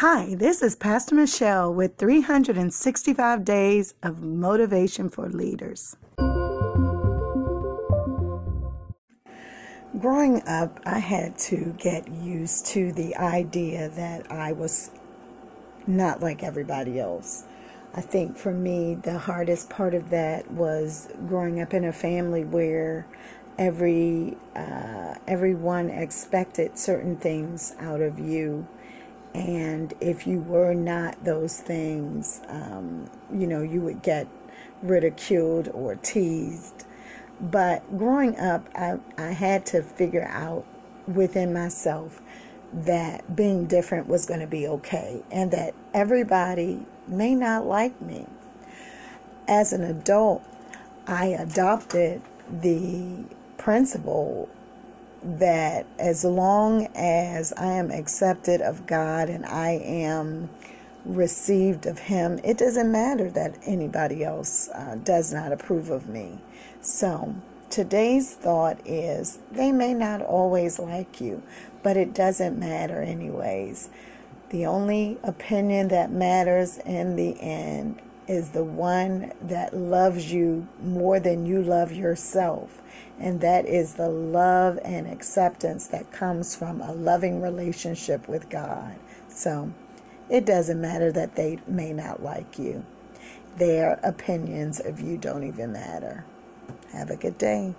Hi, this is Pastor Michelle with 365 Days of Motivation for Leaders. Growing up, I had to get used to the idea that I was not like everybody else. I think for me, the hardest part of that was growing up in a family where every uh, everyone expected certain things out of you and if you were not those things, um, you know, you would get ridiculed or teased. But growing up, I, I had to figure out within myself that being different was going to be okay and that everybody may not like me. As an adult, I adopted the principle that as long as I am accepted of God and I am received of Him, it doesn't matter that anybody else uh, does not approve of me. So, today's thought is they may not always like you, but it doesn't matter, anyways. The only opinion that matters in the end is the one that loves you more than you love yourself. And that is the love and acceptance that comes from a loving relationship with God. So it doesn't matter that they may not like you, their opinions of you don't even matter. Have a good day.